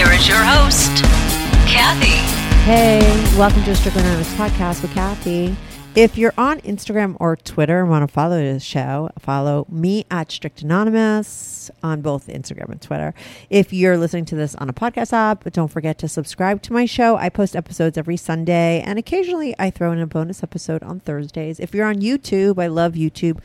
Here is your host, Kathy. Hey, welcome to Anonymous podcast with Kathy. If you're on Instagram or Twitter and want to follow this show, follow me at Strict Anonymous on both Instagram and Twitter. If you're listening to this on a podcast app, don't forget to subscribe to my show. I post episodes every Sunday and occasionally I throw in a bonus episode on Thursdays. If you're on YouTube, I love YouTube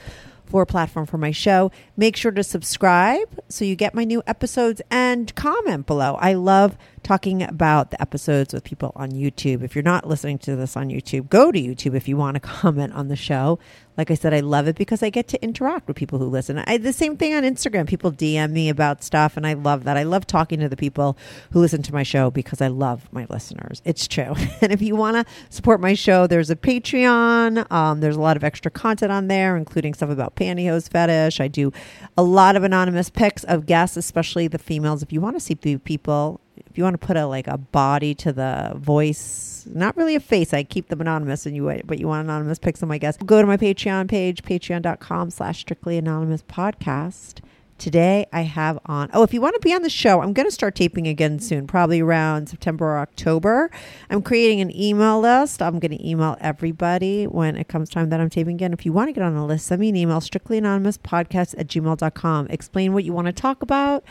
for platform for my show. Make sure to subscribe so you get my new episodes and comment below. I love talking about the episodes with people on YouTube. If you're not listening to this on YouTube, go to YouTube if you want to comment on the show. Like I said, I love it because I get to interact with people who listen. I the same thing on Instagram. People DM me about stuff and I love that. I love talking to the people who listen to my show because I love my listeners. It's true. and if you want to support my show, there's a Patreon. Um, there's a lot of extra content on there, including stuff about pantyhose fetish. I do a lot of anonymous pics of guests, especially the females. If you want to see people if you want to put a like a body to the voice, not really a face, I keep them anonymous and you but you want anonymous pics of my guests, go to my Patreon page, patreon.com slash strictly anonymous podcast. Today I have on oh, if you want to be on the show, I'm gonna start taping again soon, probably around September or October. I'm creating an email list. I'm gonna email everybody when it comes time that I'm taping again. If you want to get on the list, send me an email, strictly anonymous podcast at gmail.com. Explain what you want to talk about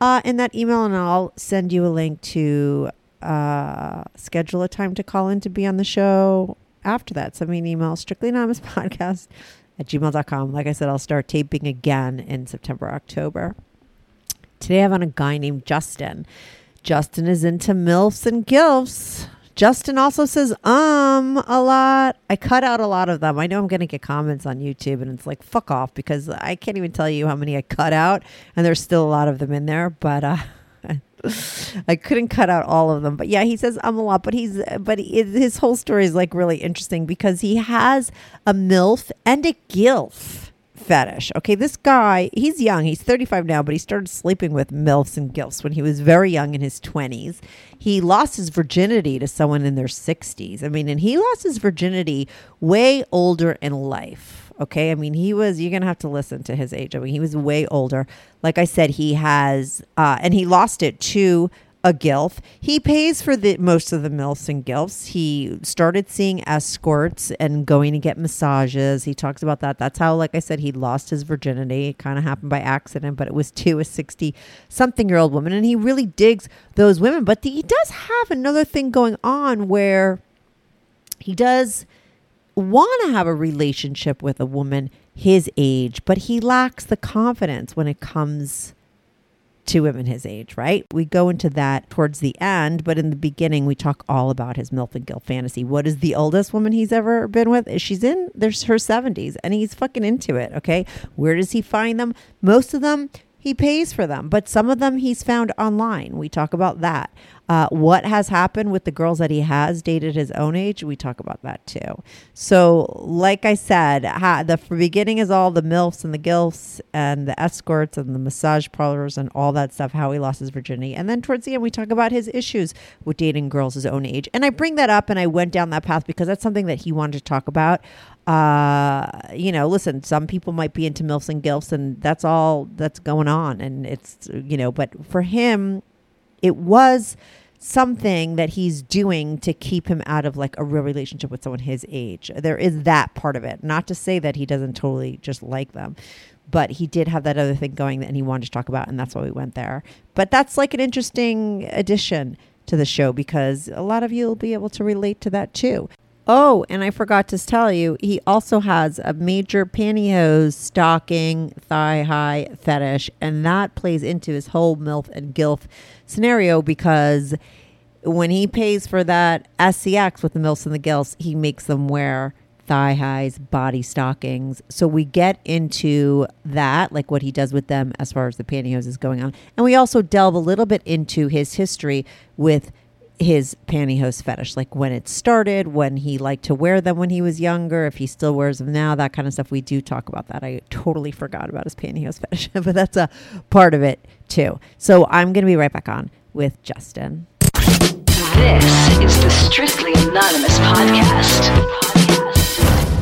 uh, in that email, and I'll send you a link to uh, schedule a time to call in to be on the show after that. Send me an email, strictly anonymous podcast at gmail.com. Like I said, I'll start taping again in September, October. Today I have on a guy named Justin. Justin is into MILFs and GILFs. Justin also says um a lot. I cut out a lot of them. I know I'm going to get comments on YouTube and it's like fuck off because I can't even tell you how many I cut out and there's still a lot of them in there, but uh I couldn't cut out all of them. But yeah, he says I'm a lot, but he's but he, his whole story is like really interesting because he has a MILF and a GILF fetish. Okay, this guy, he's young. He's 35 now, but he started sleeping with MILFs and GILFs when he was very young in his 20s. He lost his virginity to someone in their 60s. I mean, and he lost his virginity way older in life. Okay, I mean, he was, you're going to have to listen to his age. I mean, he was way older. Like I said, he has, uh, and he lost it to a gilf. He pays for the most of the milfs and gilfs. He started seeing escorts and going to get massages. He talks about that. That's how, like I said, he lost his virginity. It kind of happened by accident, but it was to a sixty something year old woman, and he really digs those women. But the, he does have another thing going on where he does want to have a relationship with a woman his age, but he lacks the confidence when it comes to women his age, right? We go into that towards the end, but in the beginning, we talk all about his MILF and GILF fantasy. What is the oldest woman he's ever been with? She's in there's her 70s and he's fucking into it, okay? Where does he find them? Most of them he pays for them, but some of them he's found online. We talk about that. Uh, what has happened with the girls that he has dated his own age? We talk about that too. So, like I said, ha, the beginning is all the MILFs and the GILFs and the escorts and the massage parlors and all that stuff, how he lost his virginity. And then towards the end, we talk about his issues with dating girls his own age. And I bring that up and I went down that path because that's something that he wanted to talk about uh, you know, listen, some people might be into MILFs and GILFs, and that's all that's going on. And it's, you know, but for him, it was something that he's doing to keep him out of like a real relationship with someone his age. There is that part of it. Not to say that he doesn't totally just like them, but he did have that other thing going and he wanted to talk about, and that's why we went there. But that's like an interesting addition to the show because a lot of you will be able to relate to that too. Oh, and I forgot to tell you, he also has a major pantyhose, stocking, thigh high fetish, and that plays into his whole MILF and GILF scenario because when he pays for that SCX with the MILFs and the GILFs, he makes them wear thigh highs, body stockings. So we get into that, like what he does with them as far as the pantyhose is going on. And we also delve a little bit into his history with his pantyhose fetish, like when it started, when he liked to wear them when he was younger, if he still wears them now, that kind of stuff. We do talk about that. I totally forgot about his pantyhose fetish, but that's a part of it too. So I'm going to be right back on with Justin. This is the Strictly Anonymous podcast.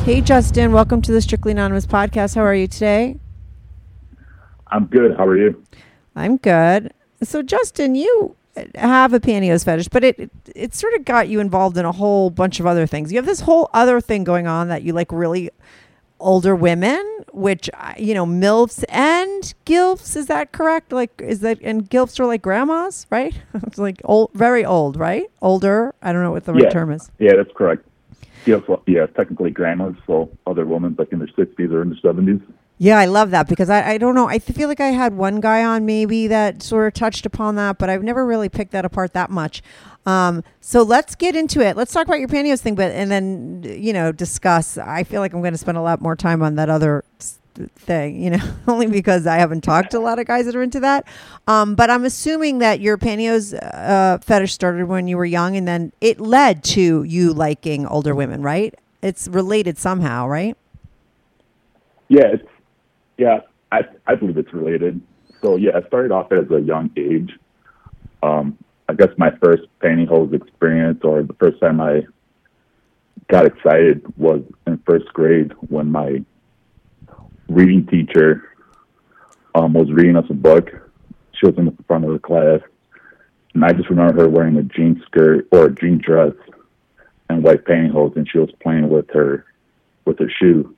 Hey, Justin, welcome to the Strictly Anonymous podcast. How are you today? I'm good. How are you? I'm good. So, Justin, you have a pantyhose fetish, but it, it it sort of got you involved in a whole bunch of other things. You have this whole other thing going on that you like really older women, which uh, you know milfs and gilfs. Is that correct? Like, is that and gilfs are like grandmas, right? it's like old, very old, right? Older. I don't know what the right term is. Yeah, that's correct. Yeah, yeah, technically grandmas, so other women like in their 60s or in their 70s. Yeah, I love that because I, I don't know. I feel like I had one guy on maybe that sort of touched upon that, but I've never really picked that apart that much. Um, so let's get into it. Let's talk about your pantyhose thing, but and then you know discuss. I feel like I'm going to spend a lot more time on that other thing, you know, only because I haven't talked to a lot of guys that are into that. Um, but I'm assuming that your pantyhose uh, fetish started when you were young, and then it led to you liking older women, right? It's related somehow, right? Yeah, it's, yeah, I, I believe it's related. So, yeah, I started off at a young age. Um, I guess my first pantyhose experience or the first time I got excited was in first grade when my reading teacher um, was reading us a book. She was in the front of the class. And I just remember her wearing a jean skirt or a jean dress and white pantyhose, and she was playing with her with her shoe.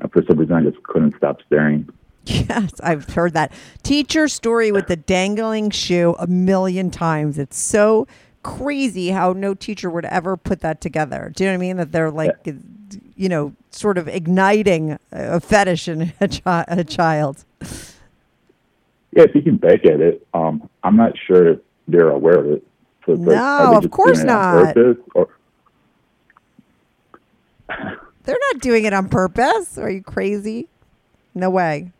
And for some reason, I just couldn't stop staring. Yes, I've heard that teacher story with the dangling shoe a million times. It's so crazy how no teacher would ever put that together. Do you know what I mean? That they're like, you know, sort of igniting a fetish in a, chi- a child. Yeah, can back at it, um, I'm not sure if they're aware of it. So it's like, No, of course doing it on not. or They're not doing it on purpose. Are you crazy? No way.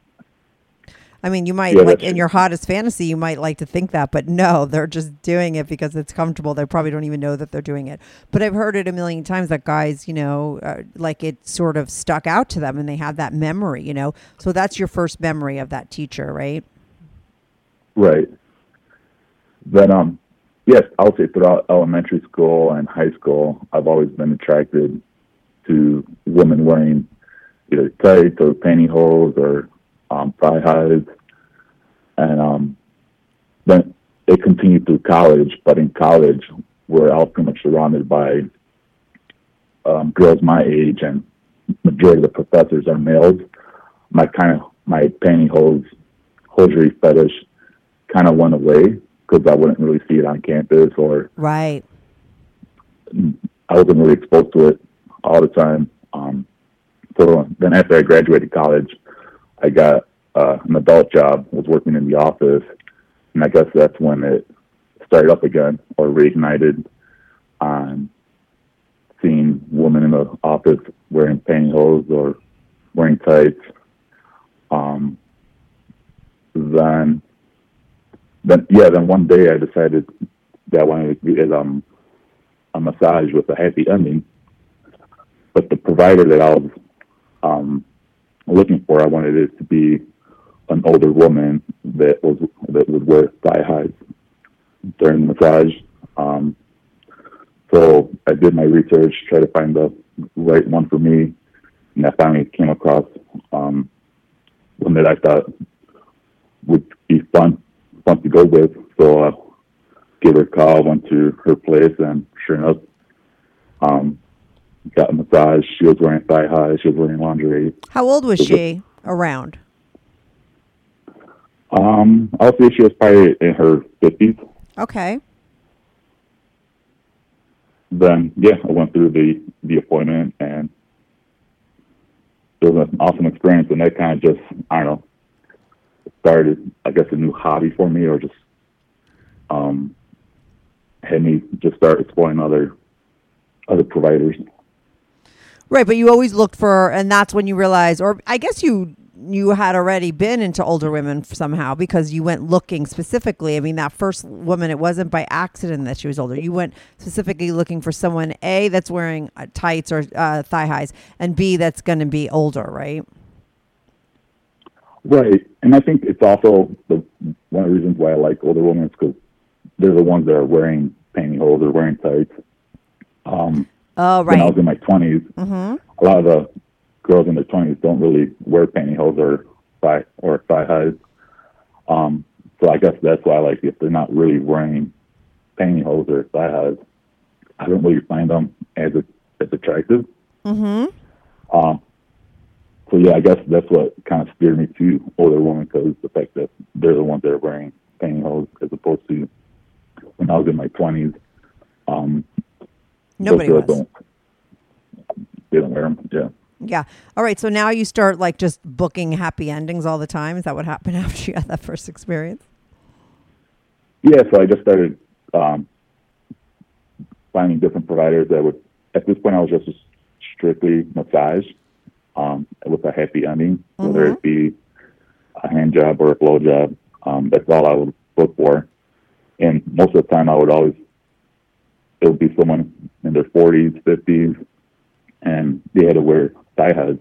I mean, you might Yeah, like in your hottest fantasy, you might like to think that, but no, they're just doing it because it's comfortable. They probably don't even know that they're doing it. But I've heard it a million times that guys, you know, uh, like it sort of stuck out to them and they have that memory, you know. So that's your first memory of that teacher, right? Right. Then, um, yes, I'll say throughout elementary school and high school, I've always been attracted to women wearing either tights or pantyhose or um, thigh highs. And um, then it continued through college, but in college, where I was pretty much surrounded by um, girls my age, and majority of the professors are males. My kind of my pantyhose hosiery fetish kind of went away because I wouldn't really see it on campus or Right. I wasn't really exposed to it all the time. Um, so then after I graduated college, I got uh, an adult job, was working in the office, and I guess that's when it started up again or reignited on seeing women in the office wearing pantyhose or wearing tights. Um, then, then yeah, then one day I decided that I wanted to get um, a massage with a happy ending. But the provider that I was um, looking for, I wanted it to be an older woman that was that would wear thigh highs during the massage. Um, so I did my research, tried to find the right one for me, and I finally came across um, one that I thought would be fun, fun to go with. So I gave her a call, went to her place, and sure enough, um, got a massage. She was wearing thigh highs. She was wearing lingerie. How old was Was she around? Um, I'll say she was probably in her fifties. Okay. Then yeah, I went through the the appointment, and it was an awesome experience. And that kind of just I don't know started, I guess, a new hobby for me, or just um had me just start exploring other other providers. Right, but you always looked for, and that's when you realized, or I guess you you had already been into older women somehow because you went looking specifically. I mean, that first woman, it wasn't by accident that she was older. You went specifically looking for someone a that's wearing uh, tights or uh, thigh highs, and b that's going to be older, right? Right, and I think it's also the one of the reasons why I like older women is because they're the ones that are wearing pantyhose or wearing tights. Um, Oh, when I was in my 20s, Mm-hmm. a lot of the girls in their 20s don't really wear pantyhose or thigh or thigh highs. Um, so I guess that's why, like, if they're not really wearing pantyhose or thigh highs, I don't really find them as as attractive. Mm-hmm. Um, so yeah, I guess that's what kind of steered me to older women because the fact that they're the ones that are wearing pantyhose as opposed to when I was in my 20s. Um, Nobody those was. They don't wear them. Yeah. Yeah. All right. So now you start like just booking happy endings all the time. Is that what happened after you had that first experience? Yeah, so I just started um, finding different providers that would. At this point, I was just strictly massage um, with a happy ending, whether it be a hand job or a blow job. Um, that's all I would look for. And most of the time, I would always it would be someone in their 40s, 50s, and they had to wear thigh highs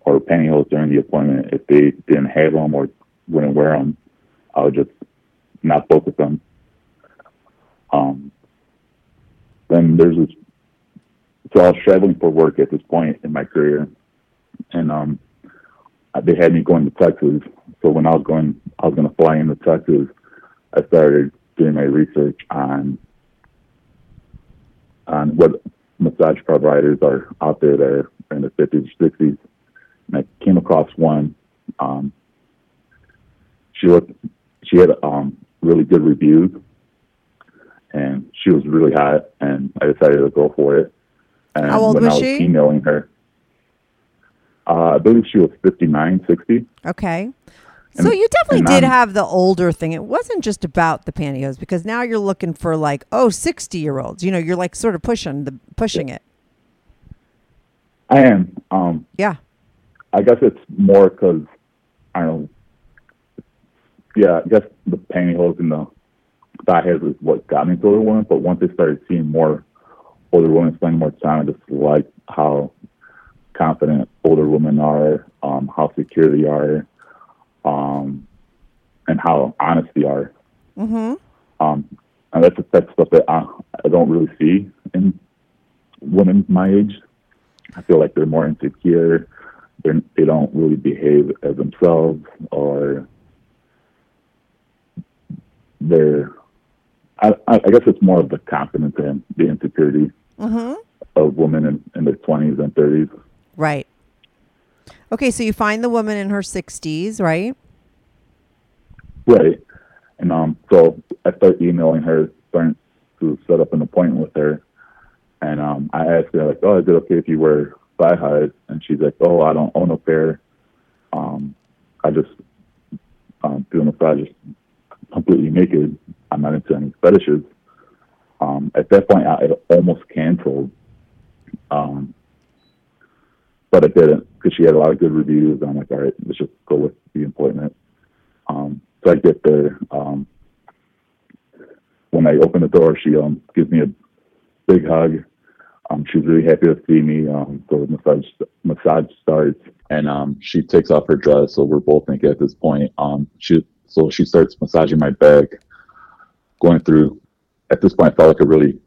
or pantyhose during the appointment. If they didn't have them or wouldn't wear them, I would just not both of them. Um, then there's this. So I was traveling for work at this point in my career, and um, they had me going to Texas. So when I was going, I was going to fly into Texas. I started doing my research on on what massage providers are out there that are in the 50s or 60s. And I came across one. Um, she looked, she had um, really good reviews, and she was really hot, and I decided to go for it. And How old when was I was she? emailing her, uh, I believe she was 59, 60. Okay. So you definitely did have the older thing. It wasn't just about the pantyhose because now you're looking for like, oh, 60 year olds. You know, you're like sort of pushing the pushing it. I am. Um, Yeah. I guess it's more because I don't. Yeah, I guess the pantyhose and the thigh highs is what got me into older women. But once I started seeing more older women spending more time, I just like how confident older women are, um, how secure they are, um, and how honest they are. Mm-hmm. Um, and that's that's stuff that I, I don't really see in women my age. I feel like they're more insecure. They're, they don't really behave as themselves, or they're. I, I guess it's more of the confidence and the insecurity Mm-hmm. of women in, in their twenties and thirties. Right. Okay, so you find the woman in her 60s, right? Right. And um, so I start emailing her, starting to set up an appointment with her. And um, I asked her like, "Oh, is it okay if you wear thigh highs?" And she's like, "Oh, I don't own a pair. Um, I just um, do massages completely naked. I'm not into any fetishes." Um, at that point, I almost canceled, um, but I didn't because she had a lot of good reviews. I'm like, "All right, let's just go with the appointment." Um, so I get there. Um, when I open the door, she um, gives me a big hug. Um, she's really happy to see me. Um, so the massage massage starts, and um, she takes off her dress. So we're both naked at this point. Um, she so she starts massaging my back, going through. At this point, I felt like a really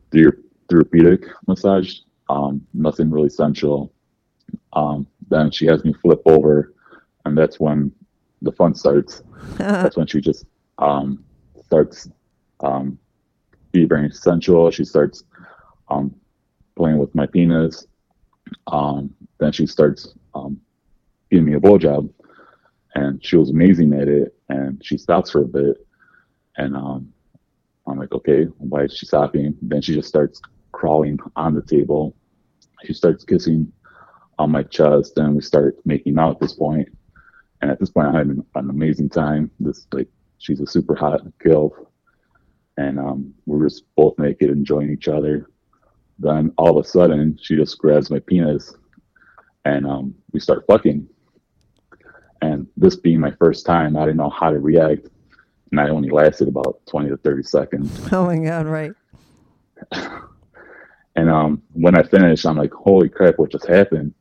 therapeutic massage. Um, nothing really sensual. Um, then she has me flip over, and that's when the fun starts. that's when she just um, starts um, being very sensual. She starts um, playing with my penis. Um, then she starts um, giving me a blowjob, and she was amazing at it. And she stops for a bit, and um, I'm like, okay, why is she stopping? Then she just starts crawling on the table. She starts kissing on my chest, and we start making out at this point. And at this point, I had an, an amazing time. This like she's a super hot gilf, and um, we're just both naked, enjoying each other. Then all of a sudden, she just grabs my penis and um, we start fucking. And this being my first time, I didn't know how to react, and I only lasted about twenty to thirty seconds. Oh my god, right. And um, when I finished, I'm like, "Holy crap! What just happened?"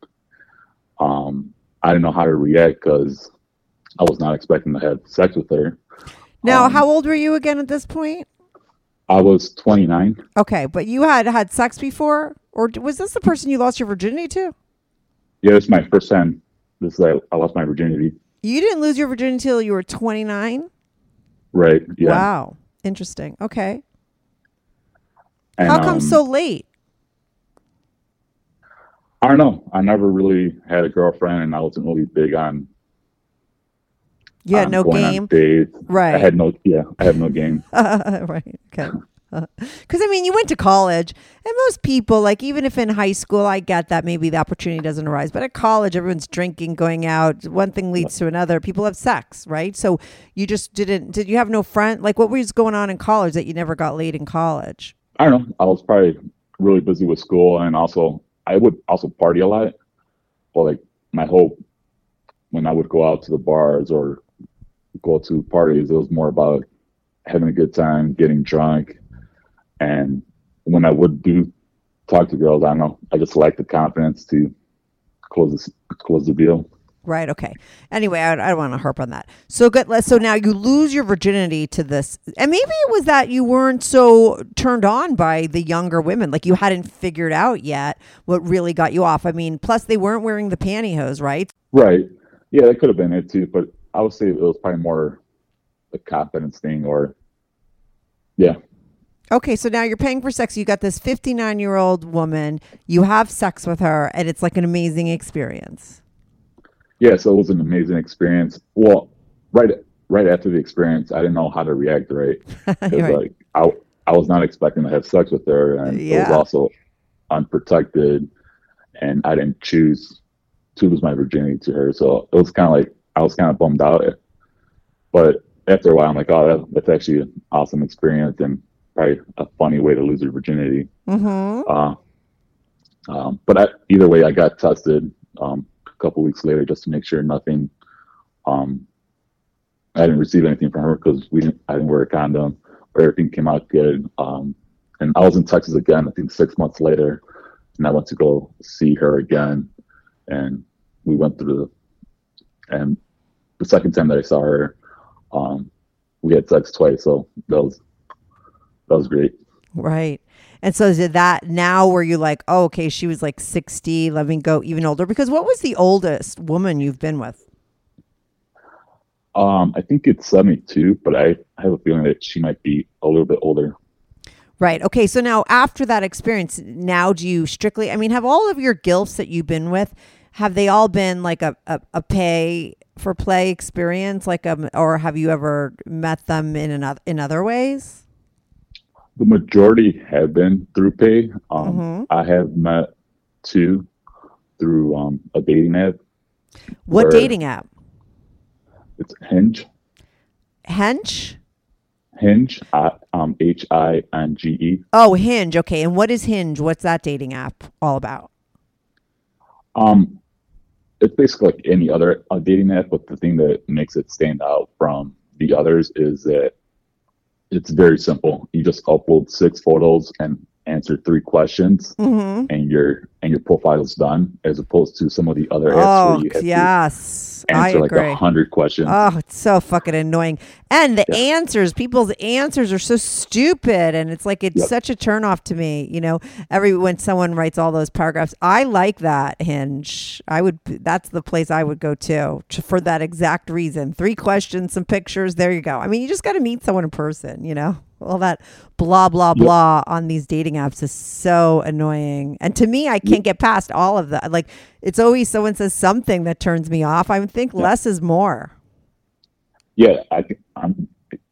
Um, I didn't know how to react because I was not expecting to have sex with her. Now, Um, how old were you again at this point? I was 29. Okay, but you had had sex before, or was this the person you lost your virginity to? Yeah, this is my first time. This is I, I lost my virginity. You didn't lose your virginity until you were 29? Right. Yeah. Wow. Interesting. Okay. And, How come um, so late? I don't know. I never really had a girlfriend, and I wasn't really big on. You had on no game. dates. Right. I had no. Yeah, I had no game. right. Okay. Because I mean, you went to college, and most people, like even if in high school, I get that maybe the opportunity doesn't arise, but at college, everyone's drinking, going out. One thing leads to another. People have sex, right? So you just didn't. Did you have no friend? Like, what was going on in college that you never got laid in college? I don't know. I was probably really busy with school, and also I would also party a lot. But like my whole when I would go out to the bars or go to parties, it was more about having a good time, getting drunk, and when I would do talk to girls, I don't know. I just lacked the confidence to close close the deal. Right. Okay. Anyway, I, I don't want to harp on that. So good. So now you lose your virginity to this, and maybe it was that you weren't so turned on by the younger women, like you hadn't figured out yet what really got you off. I mean, plus they weren't wearing the pantyhose, right? Right. Yeah, that could have been it too, but I would say it was probably more the confidence thing or yeah. Okay. So now you're paying for sex. You got this 59 year old woman. You have sex with her, and it's like an amazing experience. Yeah, so it was an amazing experience. Well, right right after the experience, I didn't know how to react right. Right. like I I was not expecting to have sex with her and it was also unprotected and I didn't choose to lose my virginity to her. So it was kind of like I was kind of bummed out. But after a while, I'm like, oh, that, that's actually an awesome experience and probably a funny way to lose your virginity. Mm-hmm. Uh, um, but I, either way, I got tested um, couple weeks later just to make sure nothing. Um, I didn't receive anything from her because we didn't. I didn't wear a condom. Everything came out good. Um, and I was in Texas again. I think six months later, and I went to go see her again, and we went through the. And the second time that I saw her, um, we had sex twice. So that was that was great. Right. And so did that now were you like, oh, okay, she was like 60, let me go even older? Because what was the oldest woman you've been with? Um, I think it's 72, but I, I have a feeling that she might be a little bit older. Right. Okay. So now after that experience, now do you strictly, I mean, have all of your gilfs that you've been with, have they all been like a, a, a pay for play experience? Like, um, or have you ever met them in another, in other ways? The majority have been through pay. Um, Mhm. I have met two through um, a dating app. What dating app? It's Hinge. Hinge. Hinge. I, um, H I N G E. Oh, Hinge. Okay. And what is Hinge? What's that dating app all about? Um, it's basically like any other uh, dating app, but the thing that makes it stand out from the others is that it's very simple. You just upload six photos and answer three questions, Mm-hmm. and your and your profile is done. As opposed to some of the other apps Oh, where you have yes. to I answer like a hundred questions. Oh, it's so fucking annoying. And the Yeah. answers, people's answers are so stupid. And it's like, it's Yep. such a turnoff to me. You know, every, when someone writes all those paragraphs, I like that hinge. I would, that's the place I would go to to- for that exact reason. Three questions, some pictures. There you go. I mean, you just got to meet someone in person, you know? All that blah, blah, Yep. blah on these dating apps is so annoying. And to me, I can't get past all of that. Like, it's always someone says something that turns me off. I think less is more. yeah, I think I'm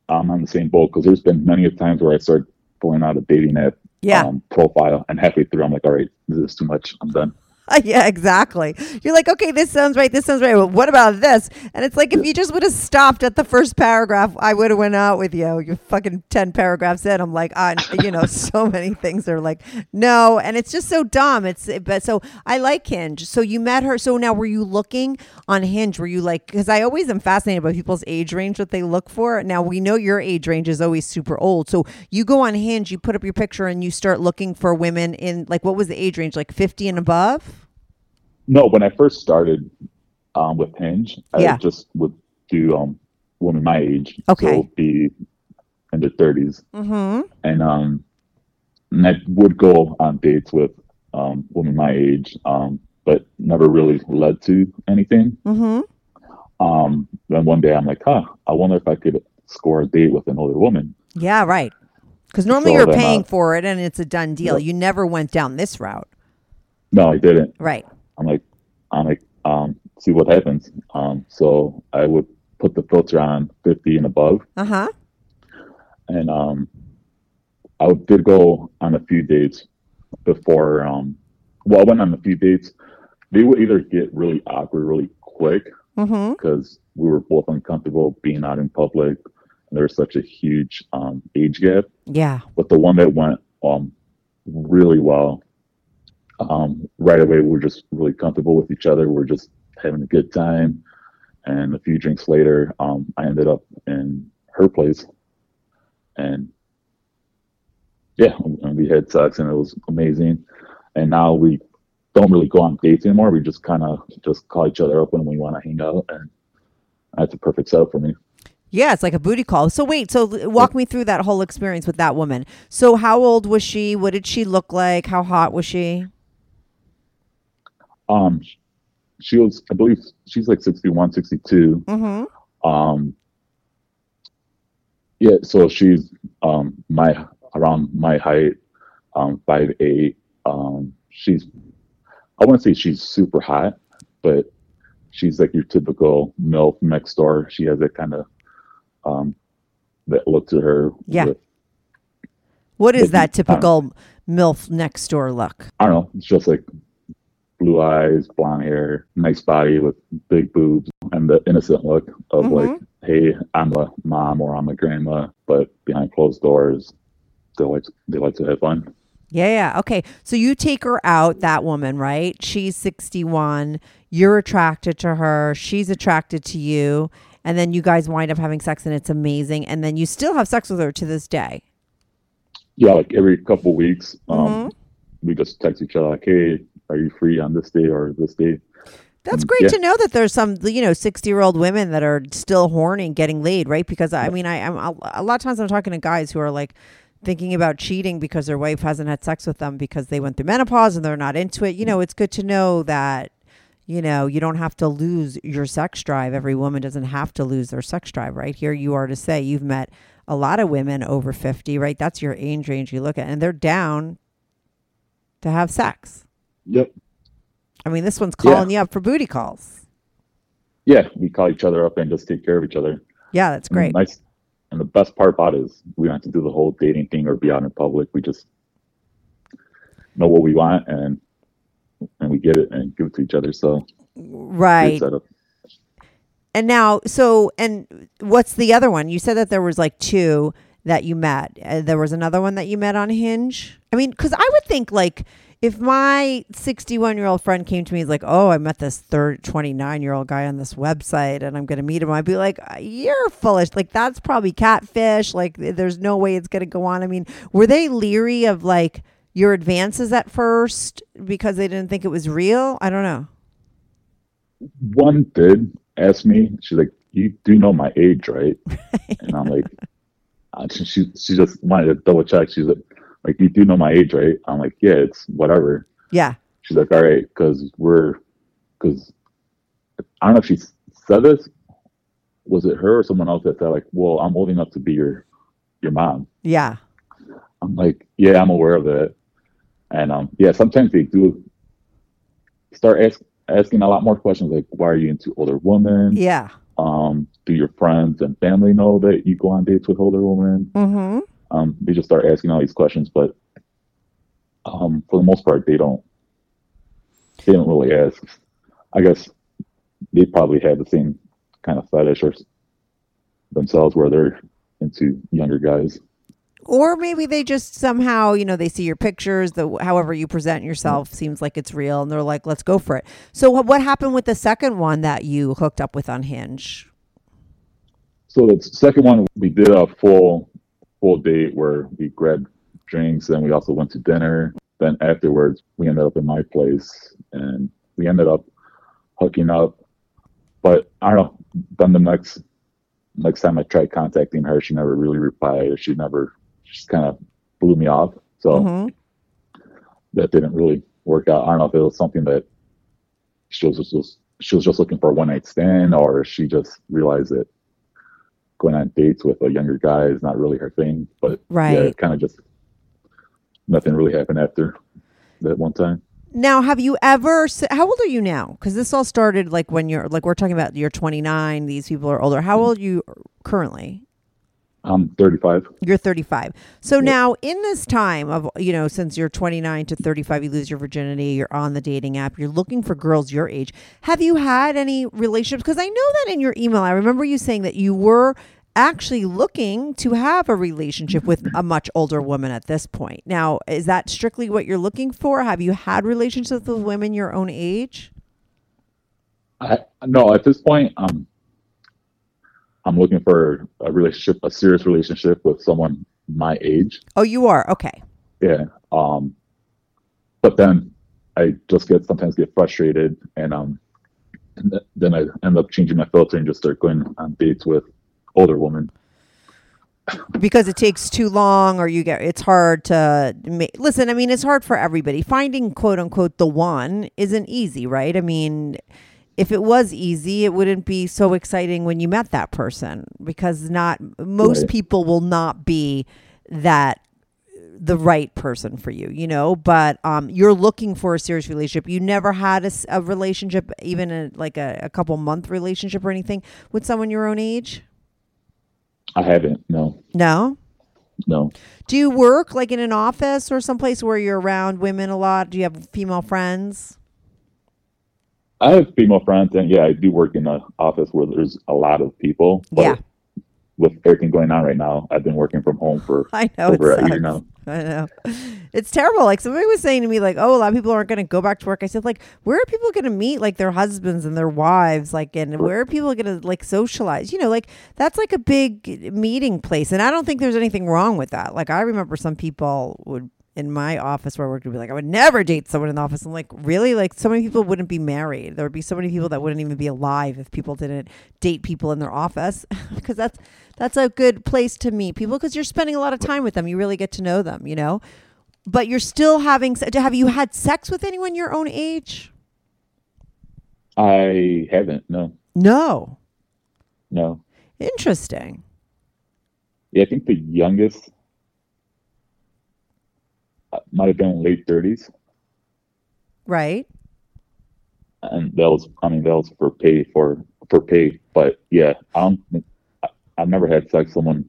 I'm on the same boat because there's been many of times where I start pulling out a dating app Yeah. um, profile, and halfway through I'm like, all right, this is too much. I'm done. yeah, exactly. You're like, okay, this sounds right. This sounds right. But what about this? And it's like if you just would have stopped at the first paragraph, I would have went out with you. You're fucking ten paragraphs in. I'm like, uh, you know, so many things are like, no, and it's just so dumb. It's but so I like Hinge. So you met her. So now were you looking on Hinge? Were you like? Because I always am fascinated by people's age range, what they look for. Now we know your age range is always super old. So you go on Hinge, you put up your picture, and you start looking for women in like what was the age range? Like 50 and above. No, when I first started um, with Hinge, I Yeah. just would do um, women my age, Okay. so be in their 30s, Mm-hmm. and um, and I would go on dates with um, women my age, um, but never really led to anything. Mm-hmm. Um, then one day I'm like, huh, I wonder if I could score a date with an older woman. Yeah, right. Because normally So you're paying uh, for it and it's a done deal. Yep. You never went down this route. No, I didn't. Right. I'm like, I'm like, um, see what happens. Um, so I would put the filter on 50 and above. Uh huh. and um, I did go on a few dates before. Um, well, I went on a few dates. They would either get really awkward really quick Mm-hmm. because we were both uncomfortable being out in public, and there was such a huge um, age gap. Yeah. But the one that went um, really well, um, right away we're just really comfortable with each other. We are just having a good time, and a few drinks later, um, I ended up in her place, and yeah, and we had sex, and it was amazing. And now we don't really go on dates anymore. We just kind of just call each other up when we want to hang out, and that's a perfect setup for me. Yeah, it's like a booty call. So wait, so walk me through that whole experience with that woman. So how old was she? What did she look like? How hot was she? Um, she was, I believe, she's like 61, 62. Mm-hmm. Um, yeah, so she's um my around my height, um five eight. Um, she's I wouldn't say she's super hot, but she's like your typical milf next door. She has that kind of um that look to her. Yeah. with- What is that typical MILF next door look? I don't know. It's just like blue eyes, blonde hair, nice body with big boobs, and the innocent look of like, hey, I'm a mom or I'm a grandma, but behind closed doors, they like they like to have fun. Yeah, yeah. Okay. So you take her out, that woman, right? She's 61. You're attracted to her. She's attracted to you. And then you guys wind up having sex and it's amazing. And then you still have sex with her to this day. Yeah, like every couple weeks, um, Mhm. we just text each other like, hey, are you free on this day or this day? That's Mm, great yeah. to know that there's some, you know, 60 year old women that are still horny and getting laid, right? Because I mean, I, I'm a lot of times I'm talking to guys who are like thinking about cheating because their wife hasn't had sex with them because they went through menopause and they're not into it. You know, it's good to know that, you know, you don't have to lose your sex drive. Every woman doesn't have to lose their sex drive, right? Here you are to say you've met a lot of women over 50, right? That's your age range you look at, and they're down to have sex. Yep. I mean, this one's Yeah. calling you up for booty calls. Yeah, we call each other up and just take care of each other. Yeah, that's And great. Nice. And the best part about it is we don't have to do the whole dating thing or be out in public. We just know what we want and and we get it and give it to each other. So Right. And now, so, and what's the other one? You said that there was like two that you met. Uh, there was another one that you met on Hinge. I mean, because I would think like if my 61 year old friend came to me, he's like, oh, I met this third 29 year old guy on this website and I'm going to meet him. I'd be like, you're foolish. Like, that's probably catfish. Like, there's no way it's going to go on. I mean, were they leery of like your advances at first because they didn't think it was real? I don't know. One did ask me, she's like, You do know my age, right? and I'm like, uh, she she just wanted to double check. She's like, like, you do know my age, right? I'm like, yeah, it's whatever. Yeah. She's like, all right, because we're, because I don't know if she said this. Was it her or someone else that said like, well, I'm old enough to be your, your mom? Yeah. I'm like, yeah, I'm aware of it. And um, yeah, sometimes they do start ask, asking a lot more questions like, why are you into older women? Yeah. Um, do your friends and family know that you go on dates with older women? Mm-hmm. Um, they just start asking all these questions, but um, for the most part, they don't. they didn't really ask. I guess they probably had the same kind of fetish or themselves where they're into younger guys. Or maybe they just somehow, you know, they see your pictures, the however you present yourself seems like it's real, and they're like, "Let's go for it." So, what what happened with the second one that you hooked up with on Hinge? So the second one, we did a full full date where we grabbed drinks and we also went to dinner. Then afterwards, we ended up in my place and we ended up hooking up. But I don't know. Then the next next time I tried contacting her, she never really replied. Or she never just kind of blew me off. So Mhm. that didn't really work out. I don't know if it was something that she was just she was just looking for a one night stand, or she just realized that going on dates with a younger guy is not really her thing. But yeah, Right. it kind of just nothing really happened after that one time. Now, have you ever? How old are you now? Because this all started like when you're like we're talking about. You're 29. These people are older. How old are you currently? I'm 35. You're 35. So now, in this time of, you know, since you're 29 to 35, you lose your virginity, you're on the dating app, you're looking for girls your age. Have you had any relationships? Because I know that in your email, I remember you saying that you were actually looking to have a relationship with a much older woman at this point. Now, is that strictly what you're looking for? Have you had relationships with women your own age? I no, at this point, um, I'm looking for a relationship, a serious relationship with someone my age. Oh, you are? Okay. Yeah. Um, but then I just get sometimes get frustrated, and um, and th- then I end up changing my filter and just start going on dates with older women. because it takes too long or you get it's hard to ma- listen i mean it's hard for everybody finding quote unquote the one isn't easy right i mean if it was easy it wouldn't be so exciting when you met that person because not most Right. people will not be that the right person for you you know but um you're looking for a serious relationship you never had a relationship even a, like a, a couple month relationship or anything with someone your own age I haven't. No. no No. Do you work like in an office or someplace where you're around women a lot? Do you have female friends? I have female friends, and yeah, I do work in an office where there's a lot of people. But Yeah. With everything going on right now, I've been working from home for I know over a year now. I know. It's terrible. Like somebody was saying to me, like, oh, a lot of people aren't going to go back to work. I said, like, where are people going to meet like their husbands and their wives? Like, and where are people going to like socialize? You know, like that's like a big meeting place. And I don't think there's anything wrong with that. Like, I remember some people would in my office where I worked would be like, I would never date someone in the office. I'm like, really? Like, so many people wouldn't be married. There would be so many people that wouldn't even be alive if people didn't date people in their office because that's that's a good place to meet people because you're spending a lot of time with them. You really get to know them, you know. But you're still having. Have you had sex with anyone your own age? I haven't. No. No. No. Interesting. Yeah, I think the youngest might have been late 30s, Right. and that was, I mean, that was for pay for for pay. But yeah, I don't, I, I've never had sex with someone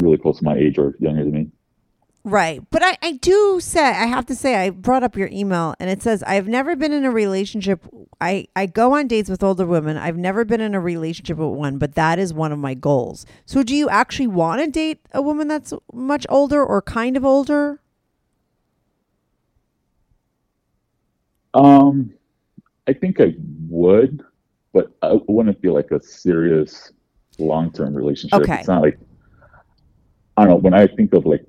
really close to my age or younger than me. Right. But I, I do say, I have to say, I brought up your email and it says, I've never been in a relationship. I, I go on dates with older women. I've never been in a relationship with one, but that is one of my goals. So do you actually want to date a woman that's much older or kind of older? Um, I think I would, but I wouldn't feel like a serious long term relationship. Okay. It's not like I don't know. When I think of like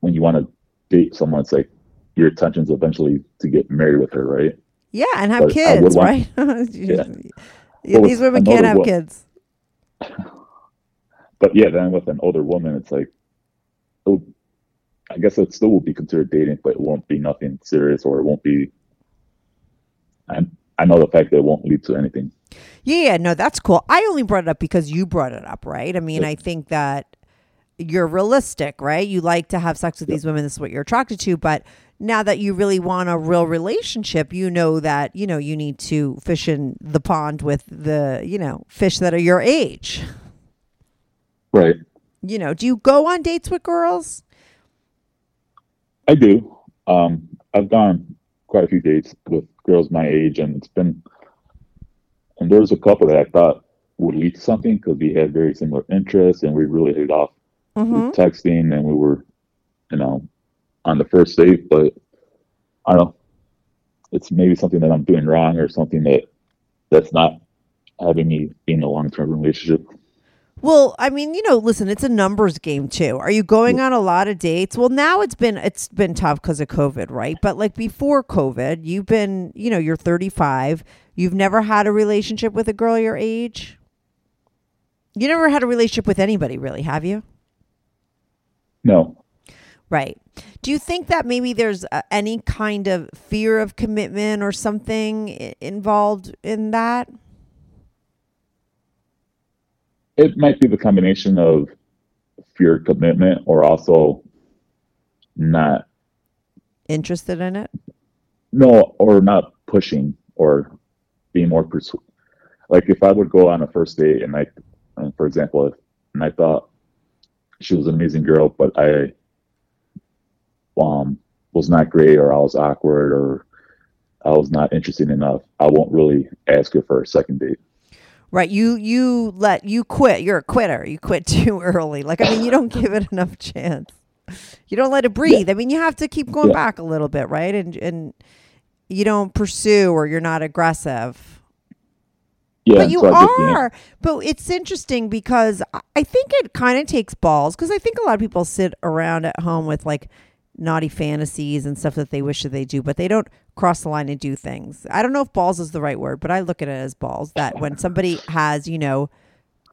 when you want to date someone, it's like your intention's eventually to get married with her, right? Yeah. And have But kids, would want- right? Yeah. Yeah, These women can't have wo- kids. But yeah, then with an older woman, it's like, oh, I guess it still will be considered dating, but it won't be nothing serious, or it won't be. I I know the fact that it won't lead to anything. Yeah, yeah, no, that's cool. I only brought it up because you brought it up, right? I mean, Yep. I think that you're realistic, right? You like to have sex with these women. This is what you're attracted to. But now that you really want a real relationship, you know that, you know, you need to fish in the pond with the, you know, fish that are your age. Right. You know, do you go on dates with girls? I do. Um, I've gone quite a few dates with girls my age, and it's been. And there was a couple that I thought would lead to something because we had very similar interests, and we really hit it off Mm-hmm. with texting, and we were, you know, on the first date. But I don't know. It's maybe something that I'm doing wrong, or something that that's not having me be in a long term relationship. Well, I mean, you know, listen, it's a numbers game too. Are you going on a lot of dates? Well, now it's been it's been tough because of COVID, right? But like before COVID, you've been, you know, you're 35. You've never had a relationship with a girl your age. You never had a relationship with anybody, really, have you? No, Right. Do you think that maybe there's uh, any kind of fear of commitment or something i- involved in that? It might be the combination of fear commitment or also not Interested in it? no or not pushing or being more persu- like if i would go on a first date and i for example if and i thought she was an amazing girl but i um was not great or i was awkward or i was not interested enough i won't really ask her for a second date Right. You you let you quit. You're a quitter. You quit too early. Like I mean, you don't give it enough chance. You don't let it breathe. I mean, you have to keep going Yeah. back a little bit, right? And and you don't pursue or you're not aggressive. yeah but you so I just can't- are. But it's interesting because I think it kind of takes balls because I think a lot of people sit around at home with like naughty fantasies and stuff that they wish that they do, but they don't cross the line and do things. I don't know if balls is the right word, but I look at it as balls that when somebody has, you know,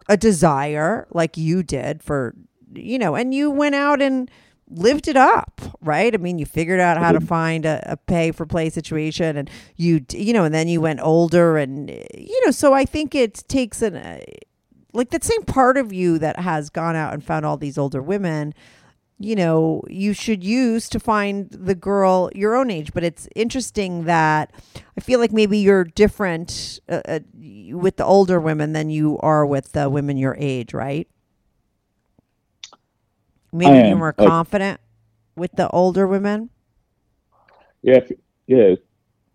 a desire like you did for, you know, and you went out and lived it up, right? I mean, you figured out how to find a, a pay for play situation and you, you know, and then you went older and, you know, so I think it takes an, uh, like that same part of you that has gone out and found all these older women you know you should use to find the girl your own age but it's interesting that i feel like maybe you're different uh, uh, with the older women than you are with the women your age right maybe you're more Like- confident with the older women Yeah, yeah.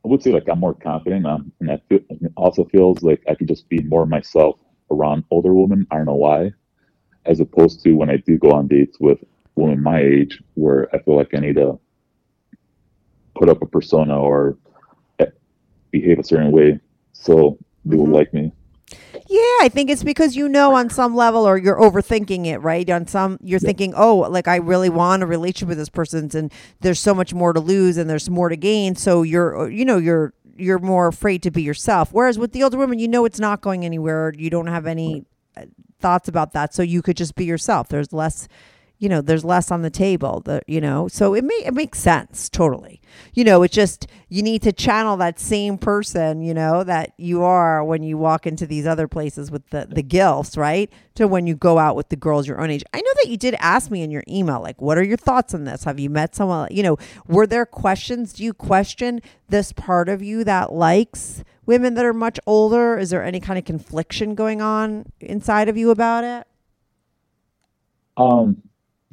I would say like I'm more confident, um, and that fe- it also feels like I could just be more myself around older women. I don't know why, as opposed to when I do go on dates with women my age, where I feel like I need to put up a persona or eh, behave a certain way so they will like me. Yeah, I think it's because you know on some level or you're overthinking it, right? On some you're thinking, "Oh, like I really want a relationship with this person and there's so much more to lose and there's more to gain." So you're you know, you're you're more afraid to be yourself. Whereas with the older women, you know it's not going anywhere. You don't have any uh, thoughts about that, so you could just be yourself. There's less you know, there's less on the table, the you know. So it may it makes sense totally. You know, it's just you need to channel that same person, you know, that you are when you walk into these other places with the the gilfs, right? To when you go out with the girls your own age. I know that you did ask me in your email, like, what are your thoughts on this? Have you met someone? You know, were there questions? Do you question this part of you that likes women that are much older? Is there any kind of confliction going on inside of you about it? Um,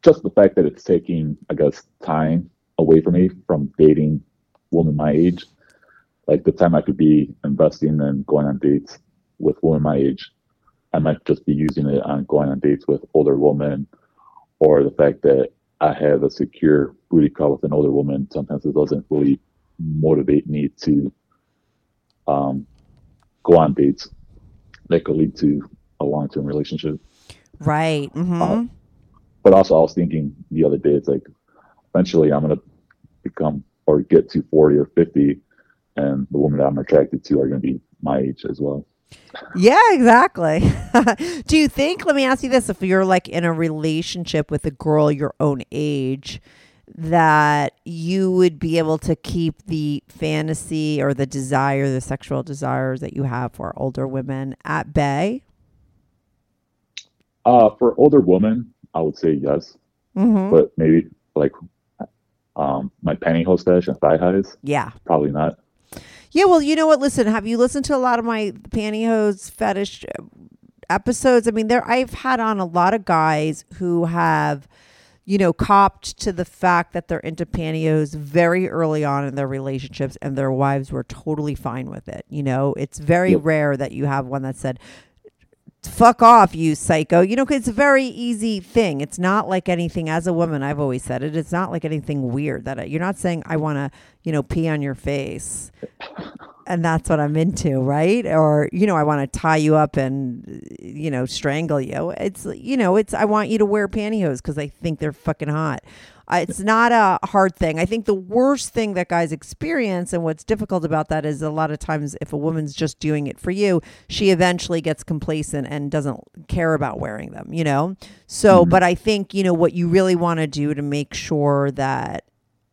just the fact that it's taking, I guess, time away from me from dating women my age. Like the time I could be investing and going on dates with women my age, I might just be using it on going on dates with older women, or the fact that I have a secure booty call with an older woman. Sometimes it doesn't really motivate me to um, go on dates that could lead to a long-term relationship Right. hmm Uh, but also I was thinking the other day, it's like eventually I'm gonna become or get to 40 or 50, and the women that I'm attracted to are gonna be my age as well. Yeah, exactly. Do you think, let me ask you this, if you're like in a relationship with a girl your own age, that you would be able to keep the fantasy or the desire, the sexual desires that you have for older women at bay? Uh, for older women, I would say yes, Mm-hmm. but maybe like um, my pantyhose stash and thigh highs, Yeah. probably not. Yeah, well, you know what? Listen, have you listened to a lot of my pantyhose fetish uh, episodes? I mean, there I've had on a lot of guys who have you know, copped to the fact that they're into pantyhose very early on in their relationships and their wives were totally fine with it. You know, it's very Yep. rare that you have one that said, fuck off, you psycho. You know, it's a very easy thing. It's not like anything, as a woman, I've always said it, it's not like anything weird that I, you're not saying, I want to, you know, pee on your face. And that's what I'm into, right? Or, you know, I want to tie you up and, you know, strangle you. It's, you know, it's, I want you to wear pantyhose because I think they're fucking hot. Uh, it's not a hard thing. I think the worst thing that guys experience and what's difficult about that is a lot of times if a woman's just doing it for you, she eventually gets complacent and doesn't care about wearing them, you know? So, but I think, you know, what you really want to do to make sure that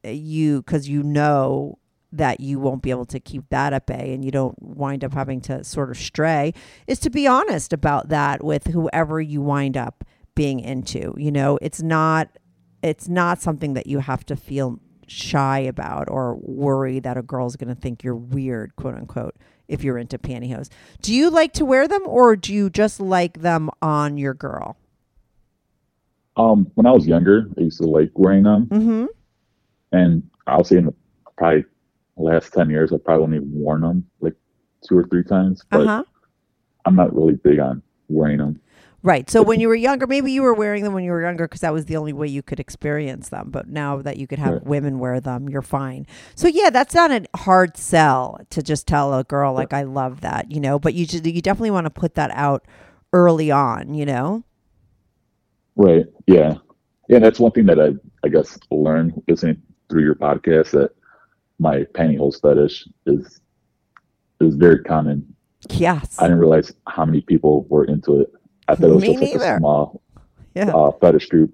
you, because you know that you won't be able to keep that at bay and you don't wind up having to sort of stray is to be honest about that with whoever you wind up being into. You know, it's not it's not something that you have to feel shy about or worry that a girl's going to think you're weird, quote unquote, if you're into pantyhose. Do you like to wear them or do you just like them on your girl? Um, when I was younger, I used to like wearing them, Mm-hmm. and I'll say in the probably last ten years, I've probably only worn them like two or three times. But Uh-huh. I'm not really big on wearing them. Right. So when you were younger, maybe you were wearing them when you were younger because that was the only way you could experience them. But now that you could have Right. women wear them, you're fine. So yeah, that's not a hard sell to just tell a girl like I love that, you know. But you just, you definitely want to put that out early on, you know. Right. Yeah. Yeah. That's one thing that I, I guess, learned listening through your podcast that my pantyhose fetish is is very common. Yes. I didn't realize how many people were into it. I thought it was Me just like a small Yeah. uh, fetish group.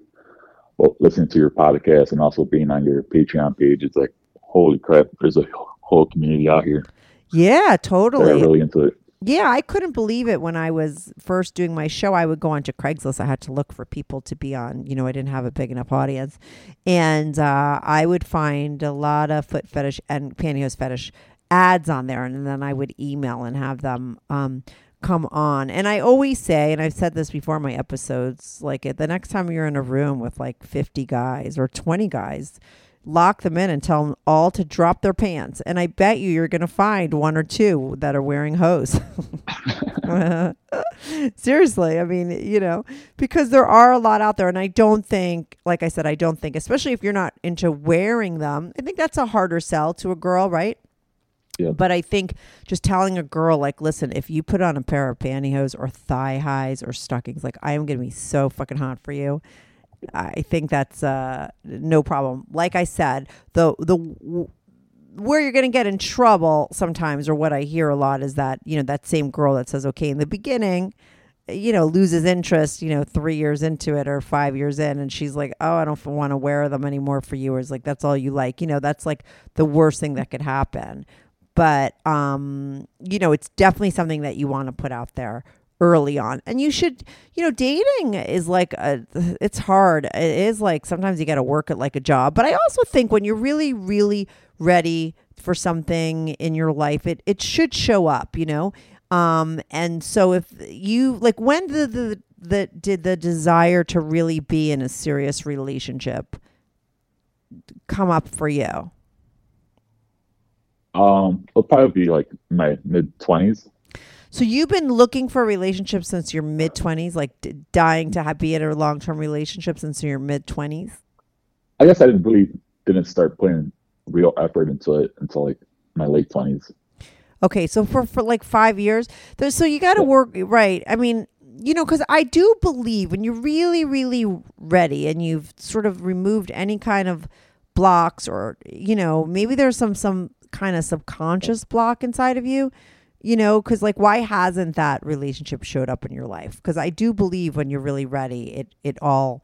Well, listening to your podcast and also being on your Patreon page, it's like, holy crap, there's a whole community out here Yeah, totally. really into it. Yeah, I couldn't believe it when I was first doing my show. I would go onto Craigslist. I had to look for people to be on. You know, I didn't have a big enough audience, and uh, I would find a lot of foot fetish and pantyhose fetish ads on there, and then I would email and have them um, come on. And I always say, and I've said this before in my episodes, like the next time you're in a room with like 50 guys or 20 guys, lock them in and tell them all to drop their pants. And I bet you you're going to find one or two that are wearing hose. Seriously, I mean, you know, because there are a lot out there. And I don't think, like I said, I don't think, especially if you're not into wearing them, I think that's a harder sell to a girl, right? Yeah. But I think just telling a girl, like, listen, if you put on a pair of pantyhose or thigh highs or stockings, like, I am going to be so fucking hot for you. I think that's uh, no problem. Like I said, the the where you're going to get in trouble sometimes, or what I hear a lot is that you know that same girl that says okay in the beginning, you know, loses interest, you know, three years into it or five years in, and she's like, oh, I don't want to wear them anymore for you, or it's like that's all you like, you know, that's like the worst thing that could happen. But um, you know, it's definitely something that you want to put out there early on. And you should you know dating is like a it's hard. It is like sometimes you got to work it like a job. But i also think when you're really really ready for something in your life it it should show up you know? Um and so if you like when did the the did the desire to really be in a serious relationship come up for you? Um, it'll probably be like my mid twenties. So you've been looking for a relationship since your mid twenties, like d- dying to have, be in a long term relationship since your mid twenties. I guess I didn't really didn't start putting real effort into it until like my late twenties. Okay, so for for like five years, there's, so you got to work right. I mean, you know, because I do believe when you're really, really ready and you've sort of removed any kind of blocks, or you know, maybe there's some some kind of subconscious block inside of you. You know, because like, why hasn't that relationship showed up in your life? Because I do believe when you're really ready, it it all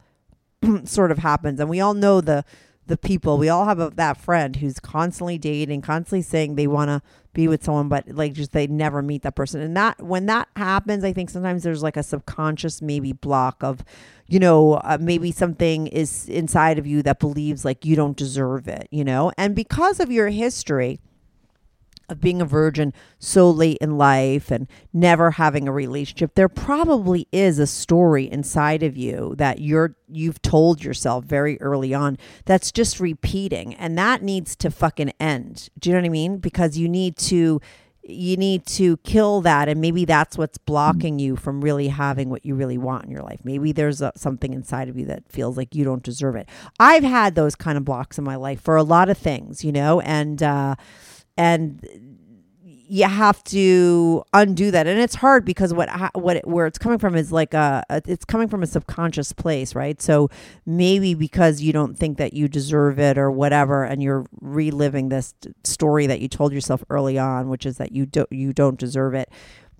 sort of happens. And we all know the the people. We all have a, that friend who's constantly dating constantly saying they want to be with someone but like just they never meet that person. And that when that happens i think sometimes there's like a subconscious maybe block of you know uh, maybe something is inside of you that believes like you don't deserve it you know? And because of your history of being a virgin so late in life and never having a relationship there probably is a story inside of you that you're you've told yourself very early on that's just repeating. And that needs to fucking end. Do you know what i mean? Because you need to you need to kill that. And maybe that's what's blocking you from really having what you really want in your life. Maybe there's a, something inside of you that feels like you don't deserve it. I've had those kind of blocks in my life for a lot of things you know? And uh and you have to undo that. And it's hard because what what it, where it's coming from is like a, it's coming from a subconscious place right? So maybe because you don't think that you deserve it or whatever and you're reliving this story that you told yourself early on which is that you don't you don't deserve it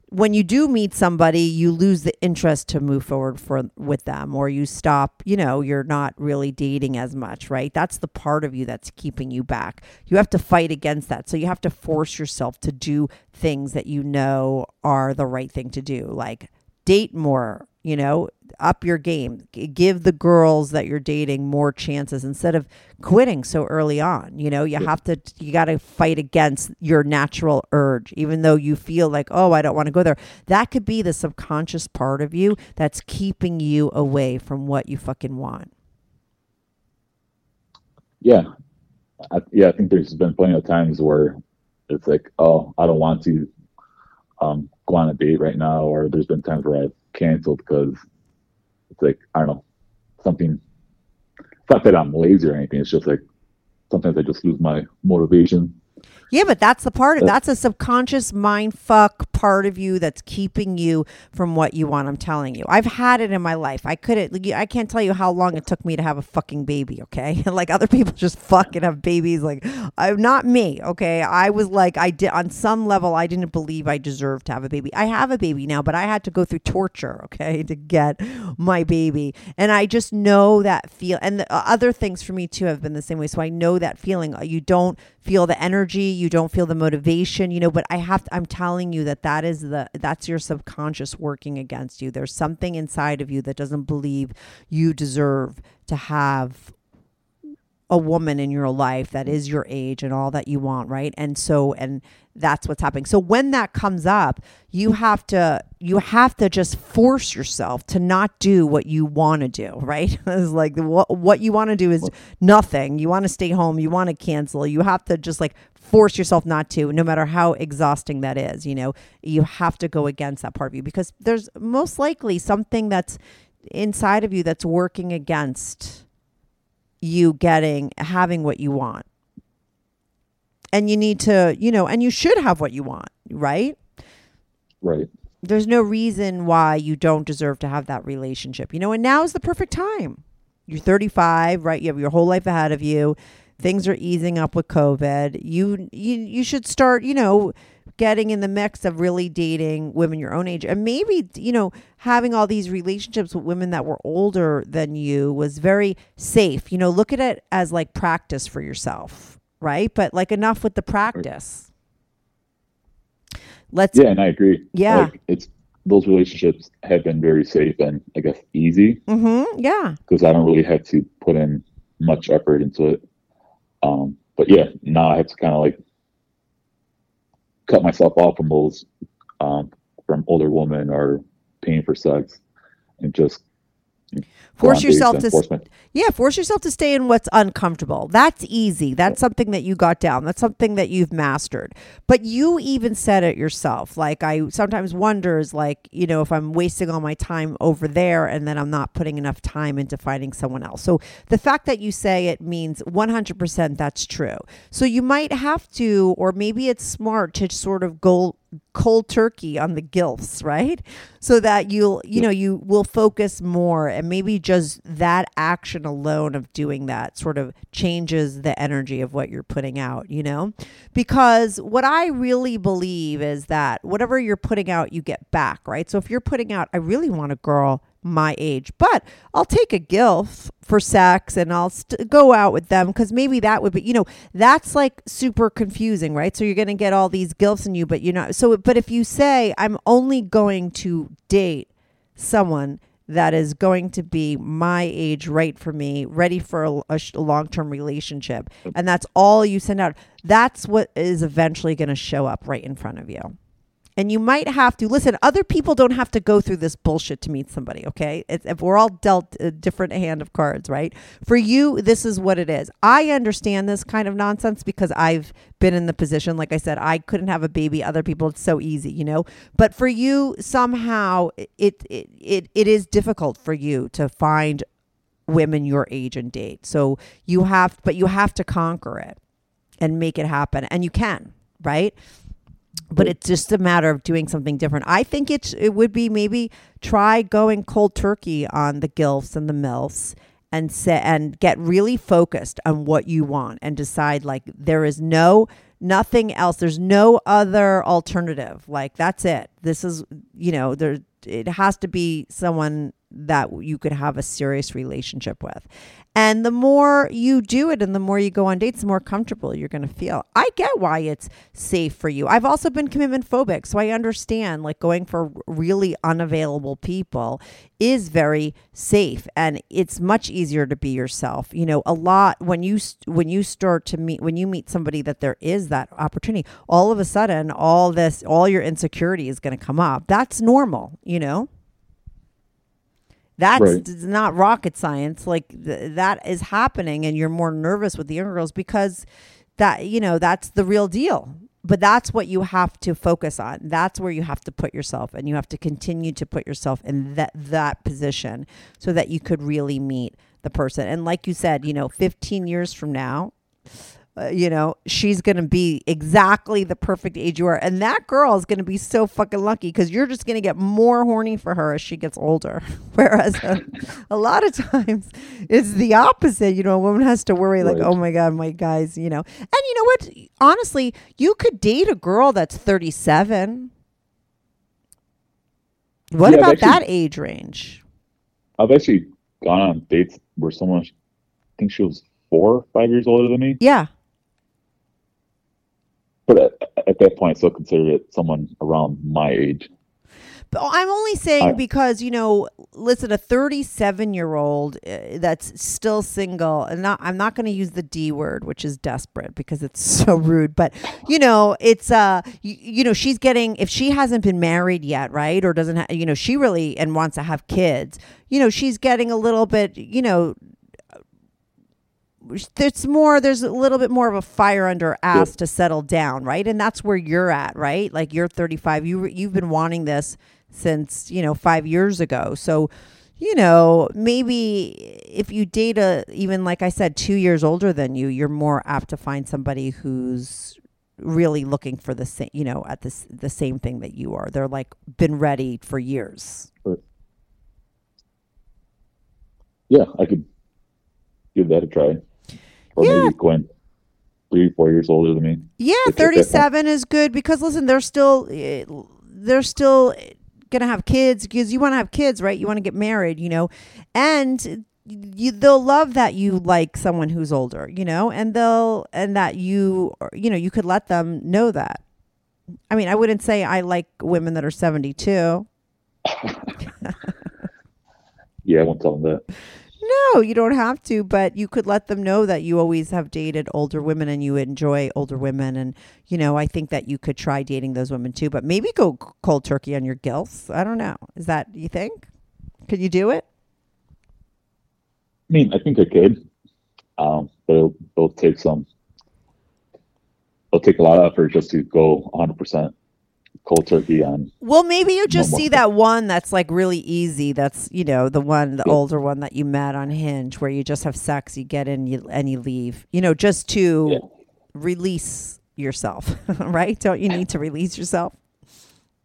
when you do meet somebody, you lose the interest to move forward for with them, or you stop. You know, you're not really dating as much, right? That's the part of you that's keeping you back. You have to fight against that. So you have to force yourself to do things that you know are the right thing to do, like date more. You know, up your game. Give the girls that you're dating more chances instead of quitting so early on. You know, you have to, you got to fight against your natural urge, even though you feel like, oh, I don't want to go there. That could be the subconscious part of you that's keeping you away from what you fucking want. yeah, I, yeah, I think there's been plenty of times where it's like, oh, I don't want to um, go on a date right now, or there's been times where I've canceled because it's like I don't know something. It's not that I'm lazy or anything. It's just like sometimes I just lose my motivation. Yeah, but that's the part of Uh, that's a subconscious mind fuck part of you that's keeping you from what you want. I'm telling you, I've had it in my life. I couldn't. I can't tell you how long it took me to have a fucking baby. Okay, like other people just fucking have babies. Like, I'm not me. Okay, I was like, I did on some level. I didn't believe I deserved to have a baby. I have a baby now, but I had to go through torture. Okay, to get my baby, and I just know that feel. And the uh, other things for me too have been the same way. So I know that feeling. You don't feel the energy you don't feel the motivation you know but i have to, i'm telling you that that is the that's your subconscious working against you. There's something inside of you that doesn't believe you deserve to have a woman in your life that is your age and all that you want right? And so and that's what's happening. So when that comes up you have to you have to just force yourself to not do what you want to do right? It's like what what you want to do is nothing. You want to stay home. You want to cancel. You have to just like force yourself not to no matter how exhausting that is you know? You have to go against that part of you because there's most likely something that's inside of you that's working against you getting having what you want. And you need to you know and you should have what you want right? Right. there's no reason why you don't deserve to have that relationship you know and now is the perfect time. You're 35 right? You have your whole life ahead of you. Things are easing up with covid. You you, you should start you know getting in the mix of really dating women your own age. And maybe you know having all these relationships with women that were older than you was very safe. You know look at it as like practice for yourself right? But like enough with the practice. Let's Yeah, and I agree. Yeah. Like, it's those relationships have been very safe and I guess easy. Mm-hmm, yeah. Because I don't really have to put in much effort into it. Um, but yeah, now I have to kind of like cut myself off from those um, from older women or paying for sex and just force yourself to yeah force yourself to stay in what's uncomfortable. That's easy. That's something that you got down. That's something that you've mastered. But you even said it yourself. Like i sometimes wonders like you know if i'm wasting all my time over there and then i'm not putting enough time into finding someone else. So the fact that you say it means 100% that's true. So you might have to or maybe it's smart to sort of go cold turkey on the gilfs, right? So that you'll, you know, you will focus more and maybe just that action alone of doing that sort of changes the energy of what you're putting out, you know? Because what I really believe is that whatever you're putting out, you get back, right? So if you're putting out, I really want a girl my age, but I'll take a gilf for sex and I'll st- go out with them because maybe that would be, you know, that's like super confusing, right? So you're going to get all these gilfs in you, but you're not. So, but if you say, I'm only going to date someone that is going to be my age, right for me, ready for a, a, sh- a long-term relationship, and that's all you send out. That's what is eventually going to show up right in front of you. And you might have to listen. Other people don't have to go through this bullshit to meet somebody. Okay, it's, if we're all dealt a different hand of cards, right? For you, this is what it is. I understand this kind of nonsense because I've been in the position. Like I said, I couldn't have a baby. Other people, it's so easy, you know. But for you, somehow, it it it, it is difficult for you to find women your age and date. So you have, but you have to conquer it and make it happen, and you can, right? But it's just a matter of doing something different. I think it's it would be maybe try going cold turkey on the gilfs and the milfs and say, and get really focused on what you want and decide like there is no nothing else. There's no other alternative. Like that's it. This is you know there it has to be someone that you could have a serious relationship with. And the more you do it and the more you go on dates, the more comfortable you're going to feel. I get why it's safe for you. I've also been commitment phobic, so I understand like going for really unavailable people is very safe and it's much easier to be yourself. You know, a lot when you when you start to meet when you meet somebody that there is that opportunity, all of a sudden all this all your insecurity is going to come up. That's normal, you know? That's Right. not rocket science. Like th- that is happening, and you're more nervous with the younger girls because that you know that's the real deal. But that's what you have to focus on. That's where you have to put yourself, and you have to continue to put yourself in that that position so that you could really meet the person. And like you said, you know, 15 years from now, uh, you know, she's going to be exactly the perfect age you are. And that girl is going to be so fucking lucky because you're just going to get more horny for her as she gets older. Whereas uh, a lot of times it's the opposite. You know, a woman has to worry, like, Right. oh my God, my guys, you know. And you know what? Honestly, you could date a girl that's 37. What Yeah, about actually- that age range? I've actually gone on dates where someone, I think she was four or five years older than me, Yeah. But at, at that point, I still considered it someone around my age. I'm only saying because you know, listen, a 37 year old uh, that's still single, and not I'm not going to use the D word, which is desperate because it's so rude. But you know, it's uh, you, you know, she's getting if she hasn't been married yet, right, or doesn't, ha- you know, she really and wants to have kids. You know, she's getting a little bit, you know. There's more. There's a little bit more of a fire under ass to settle down, right? And that's where you're at, right? Like you're 35. You you've been wanting this since you know five years ago. So, you know, maybe if you date a even like I said, two years older than you, you're more apt to find somebody who's really looking for the same, you know, at this the same thing that you are. They're like been ready for years. Yeah, I could give that a try. Or Yeah. maybe going three, four years older than me. Yeah, It's 37 is good because listen, they're still they're still going to have kids because you want to have kids, right? You want to get married, you know. And you they'll love that you like someone who's older, you know, and they'll and that you you know, you could let them know that. I mean, I wouldn't say I like women that are 72. Yeah, I won't tell them that. No, you don't have to, but you could let them know that you always have dated older women and you enjoy older women. And, you know, I think that you could try dating those women too, but maybe go cold turkey on your gilfs. I don't know. Is that, you think? Could you do it? I mean, I think I could, um, but it'll, it'll take some. It'll take a lot of effort just to go 100% cold turkey on. Well, maybe you just see that one that's like really easy. That's, you know, the one, the Yeah. older one that you met on Hinge where you just have sex, you get in you, and you leave, you know, just to Yeah. release yourself, right? Don't you need to release yourself?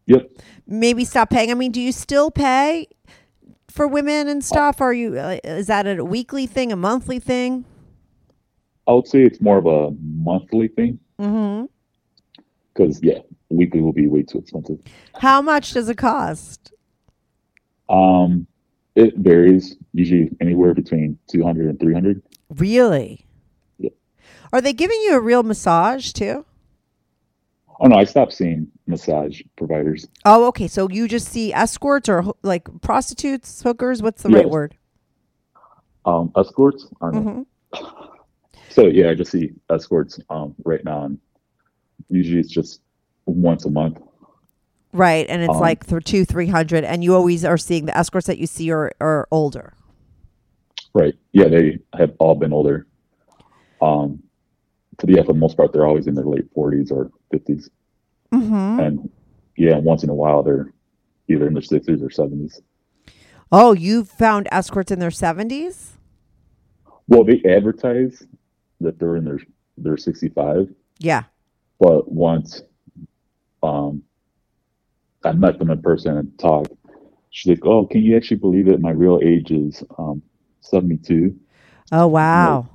Yep. maybe stop paying. I mean, do you still pay for women and stuff? Are you uh, is that a weekly thing, a monthly thing? I would say it's more of a monthly thing Mm-hmm. because, yeah, weekly will be way too expensive. How much does it cost? Um, it varies, usually anywhere between 200 and 300. Really? Yeah. Are they giving you a real massage too? Oh no, I stopped seeing massage providers. Oh, okay. So you just see escorts or like prostitutes, hookers? What's the right word? Um, escorts. I don't know. Mhm. So yeah, I just see escorts um, right now, and usually it's just once a month. Right, and it's Um, like for two, three hundred, and you always are seeing the escorts that you see are, are older. Right. Yeah, they have all been older. Um, for the yeah, for the most part, they're always in their late forties or 50s Mm-hmm. and yeah, once in a while they're either in their sixties or seventies. Oh, you found escorts in their seventies? Well, they advertise that they're in their their sixty-five, Yeah. but once um, I met them in person and talked, she's like, "Oh, can you actually believe it? My real age is um, seventy-two." Oh wow.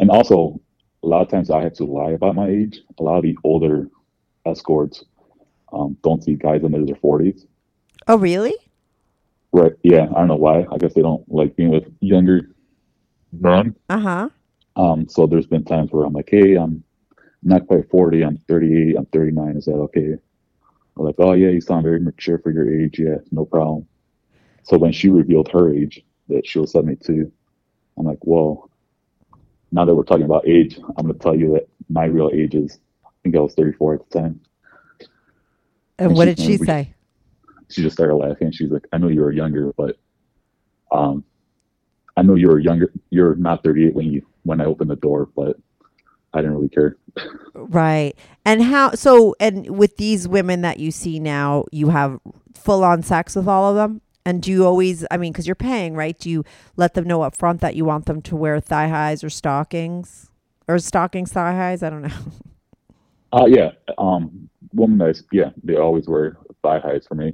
And also, a lot of times I have to lie about my age. A lot of the older escorts um, don't see guys under their 40s. Oh really? Right. Yeah. I don't know why. I guess they don't like being with younger men. Uh huh. Um, so there's been times where I'm like, hey, I'm not quite 40. I'm 38. I'm 39. Is that okay? They're like, oh, yeah, you sound very mature for your age. Yeah, no problem. So when she revealed her age, that she was 72, I'm like, well, now that we're talking about age, I'm going to tell you that my real age is, I think I was 34 at the time. And And what she's did she gonna say? She just started laughing. She's like, I know you were younger, but um, I know you were younger. You're not 38 when you when I opened the door, but I didn't really care. Right. And how? So, and with these women that you see now, you have full on sex with all of them. And do you always? I mean, because you're paying, right? Do you let them know up front that you want them to wear thigh highs or stockings, or stockings thigh highs? I don't know. Uh, yeah. Um, women that yeah, they always wear thigh highs for me,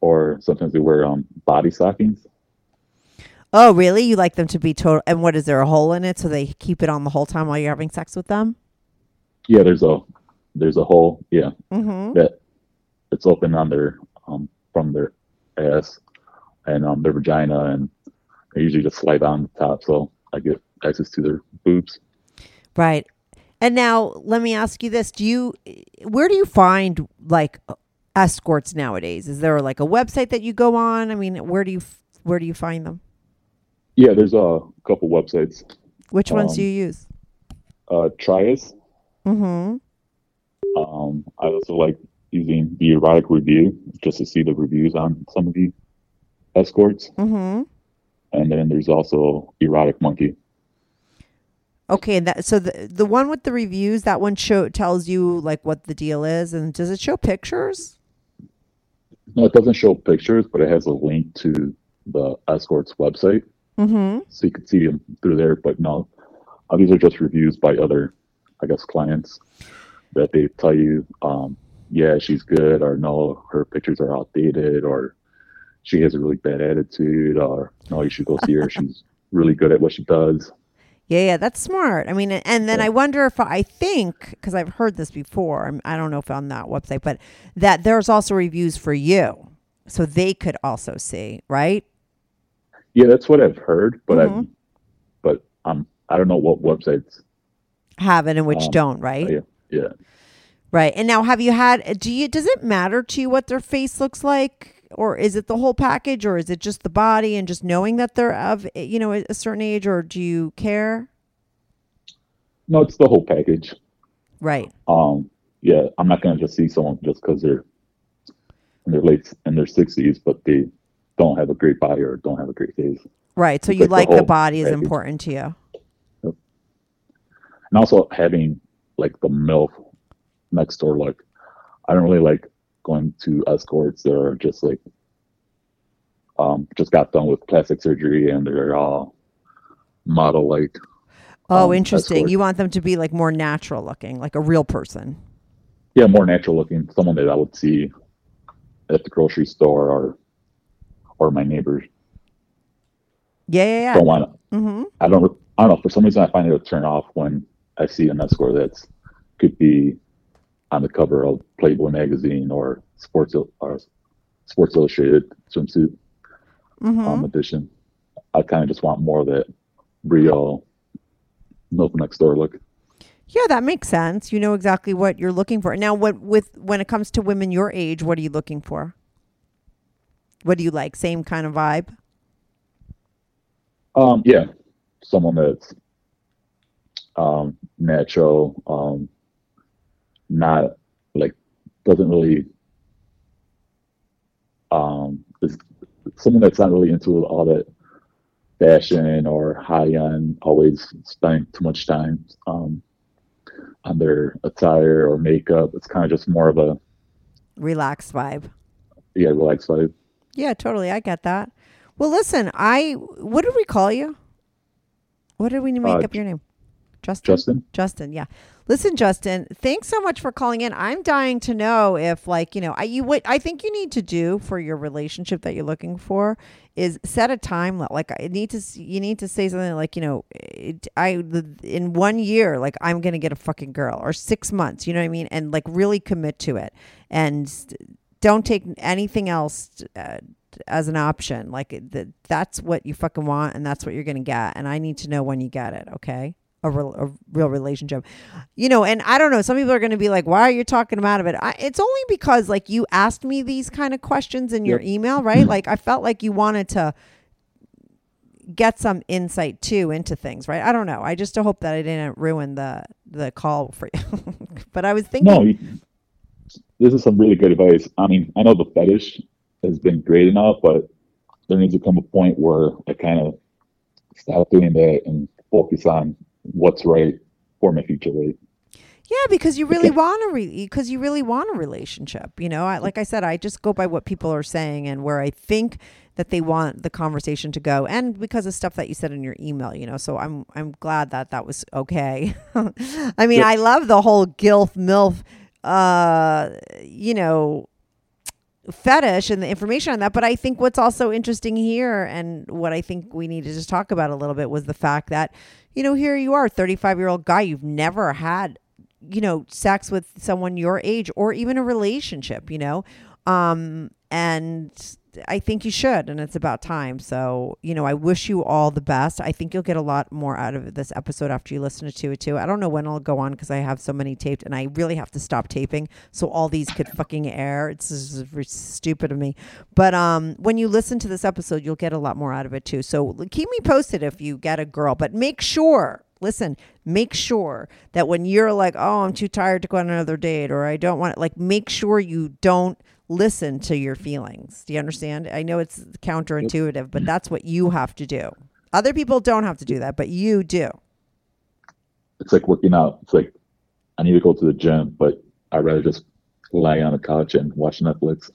or sometimes they wear um body stockings. Oh, really? You like them to be total? And what is there a hole in it so they keep it on the whole time while you're having sex with them? Yeah, there's a there's a hole. Yeah, Mm-hmm. that it's open on their um from their ass and um their vagina, and they usually just slide on the top, so I get access to their boobs. Right. And now let me ask you this: Do you, where do you find like escorts nowadays? Is there like a website that you go on? I mean, where do you where do you find them? Yeah, there's a couple websites. Which ones do Um, you use? Uh, Tryst. Mm-hmm. Um, I also like using the erotic review just to see the reviews on some of the escorts. Mm-hmm. And then there's also Erotic Monkey. Okay, that so the the one with the reviews, that one show tells you like what the deal is, and does it show pictures? No, it doesn't show pictures, but it has a link to the escort's website, Mm-hmm. so you can see them through there. But no, uh, these are just reviews by other, I guess, clients that they tell you, um, yeah, she's good, or no, her pictures are outdated, or she has a really bad attitude, or no, you should go see her. She's really good at what she does. Yeah, yeah, that's smart. I mean, and then Yeah. I wonder if I think because I've heard this before. I'm- don't know if on that website, but that there's also reviews for you, so they could also see, right? Yeah, that's what I've heard, but I, Mhm. but um, I don't know what websites. Have it and which Um, don't, right? Yeah, yeah. Right. And now, have you had? Do you? Does it matter to you what their face looks like, or is it the whole package, or is it just the body and just knowing that they're of you know a certain age, or do you care? No, it's the whole package. Right. Um, yeah, I'm not gonna just see someone just because they're in their late in their sixties, but they don't have a great body or don't have a great face. Right. So It's you like the like the whole body is package. important to you. And also having like the MILF next door look. I don't really like going to escorts that are just like um just got done with plastic surgery and they're all model like Oh, um, interesting. You want them to be like more natural looking, like a real person. yeah, more natural looking, someone that I would see at the grocery store or or my neighbors. Yeah, yeah, yeah. Don't want to Mm-hmm. I don't I don't know, for some reason I find it a turn off when I see an escort that's could be on the cover of Playboy magazine or Sports or Sports Illustrated swimsuit Mm-hmm. um, edition. I kind of just want more of that real MILF next door look. Yeah, that makes sense. You know exactly what you're looking for. Now, what with when it comes to women your age, what are you looking for? What do you like? Same kind of vibe? Um, yeah, someone that's um, natural, um, not like doesn't really um, is someone that's not really into all that fashion or high end, always spending too much time um, on their attire or makeup. It's kind of just more of a Relaxed vibe. yeah, relaxed vibe. Yeah, totally. I get that. Well, listen, I what did we call you? What did we make Uh, up your name? Justin. Justin? Justin. Yeah. Listen, Justin. Thanks so much for calling in. I'm dying to know if, like, you know, I you what I think you need to do for your relationship that you're looking for is set a time. li- Like, I need to. You need to say something like, you know, it, I the- in one year, like, I'm gonna get a fucking girl, or six months. You know what I mean? And like, really commit to it, and don't take anything else. Uh, as an option, like that, that's what you fucking want, and that's what you're gonna get. And I need to know when you get it. Okay, a real, a real relationship, you know. And I don't know. Some people are gonna be like, "Why are you talking them out of it?" I, it's only because like you asked me these kind of questions in your email, right? Like I felt like you wanted to get some insight too into things, right? I don't know. I just hope that I didn't ruin the the call for you. but I was thinking, No, this is some really good advice. I mean, I know the fetish has been great enough, but there needs to come a point where I kind of stop doing that and focus on what's right for my future? Yeah, because you really want to re- because you really want a relationship. You know, I, like I said, I just go by what people are saying and where I think that they want the conversation to go, and because of stuff that you said in your email. You know, so I'm I'm glad that that was okay. I mean. I love the whole gilf milf, uh, you know, fetish and the information on that. But I think what's also interesting here, and what I think we need to just talk about a little bit, was the fact that, you know, here you are, 35 year old guy, you've never had, you know, sex with someone your age or even a relationship, you know, um, and I think you should, and it's about time. So, you know, I wish you all the best. I think you'll get a lot more out of this episode after you listen to it too. I don't know when it'll go on because I have so many taped, and I really have to stop taping so all these could fucking air. It's stupid of me. But um, when you listen to this episode, you'll get a lot more out of it too. So keep me posted if you get a girl, but make sure. Listen, make sure that when you're like, oh, I'm too tired to go on another date, or I don't want it, like, make sure you don't listen to your feelings. Do you understand? I know it's counterintuitive, but that's what you have to do. Other people don't have to do that, but you do. It's like working out. It's like I need to go to the gym, but I'd rather just lie on the couch and watch Netflix.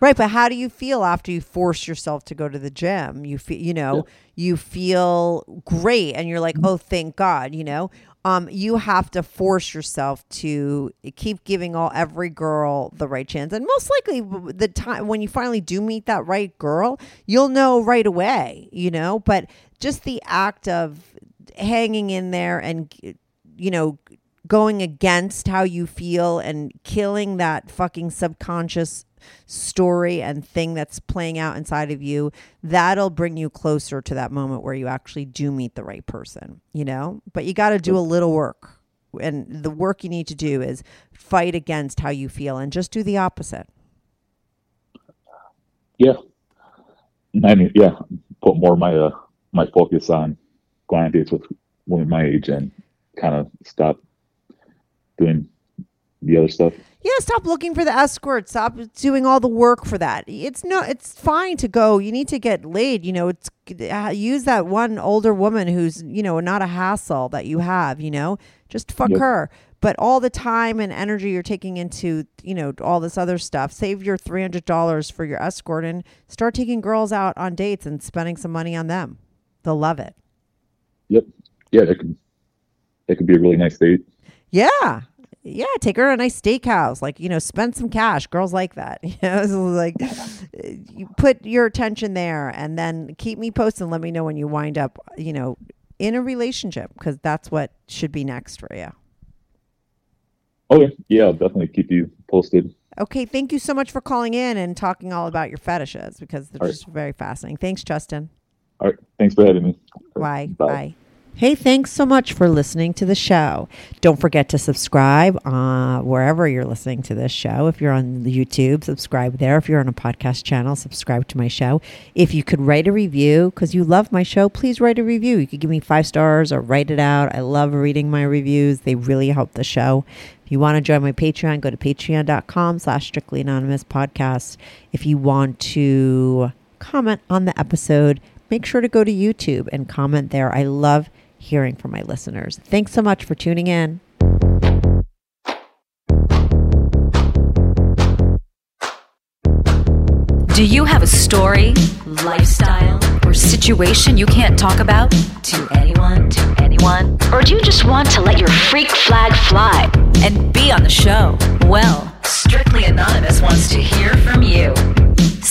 Right, but how do you feel after you force yourself to go to the gym? You feel, you know, you feel great and you're like, "Oh, thank God," you know? Um you have to force yourself to keep giving all every girl the right chance. And most likely the time when you finally do meet that right girl, you'll know right away, you know? But just the act of hanging in there and you know, going against how you feel and killing that fucking subconscious story and thing that's playing out inside of you, that'll bring you closer to that moment where you actually do meet the right person, you know? But you got to do a little work. And the work you need to do is fight against how you feel and just do the opposite. Yeah. Yeah, put more my uh, my focus on going on dates with women my age and kind of stop doing the other stuff. Yeah, stop looking for the escort. Stop doing all the work for that. It's no, it's fine to go. You need to get laid. You know, it's uh, use that one older woman who's you know not a hassle that you have. You know, just fuck Yep. her. But all the time and energy you're taking into you know all this other stuff, save your three hundred dollars for your escort and start taking girls out on dates and spending some money on them. They'll love it. Yep. Yeah, that could that could be a really nice date. Yeah. Yeah, take her to a nice steakhouse. Like, you know, spend some cash. Girls like that. You know, so like eh, you put your attention there and then keep me posted and let me know when you wind up, you know, in a relationship because that's what should be next for you. Oh, Yeah, I'll definitely keep you posted. Okay, thank you so much for calling in and talking all about your fetishes because they're All right. just very fascinating. Thanks, Justin. All right. Thanks for having me. Bye. Bye. Bye. Hey, thanks so much for listening to the show. Don't forget to subscribe uh, wherever you're listening to this show. If you're on YouTube, subscribe there. If you're on a podcast channel, subscribe to my show. If you could write a review because you love my show, please write a review. You could give me five stars or write it out. I love reading my reviews. They really help the show. If you want to join my Patreon, go to patreon.com slash strictly anonymous podcast. If you want to comment on the episode, make sure to go to YouTube and comment there. I love hearing from my listeners. Thanks so much for tuning in. Do you have a story, lifestyle, or situation you can't talk about to anyone, to anyone? Or do you just want to let your freak flag fly and be on the show? Well, Strictly Anonymous wants to hear from you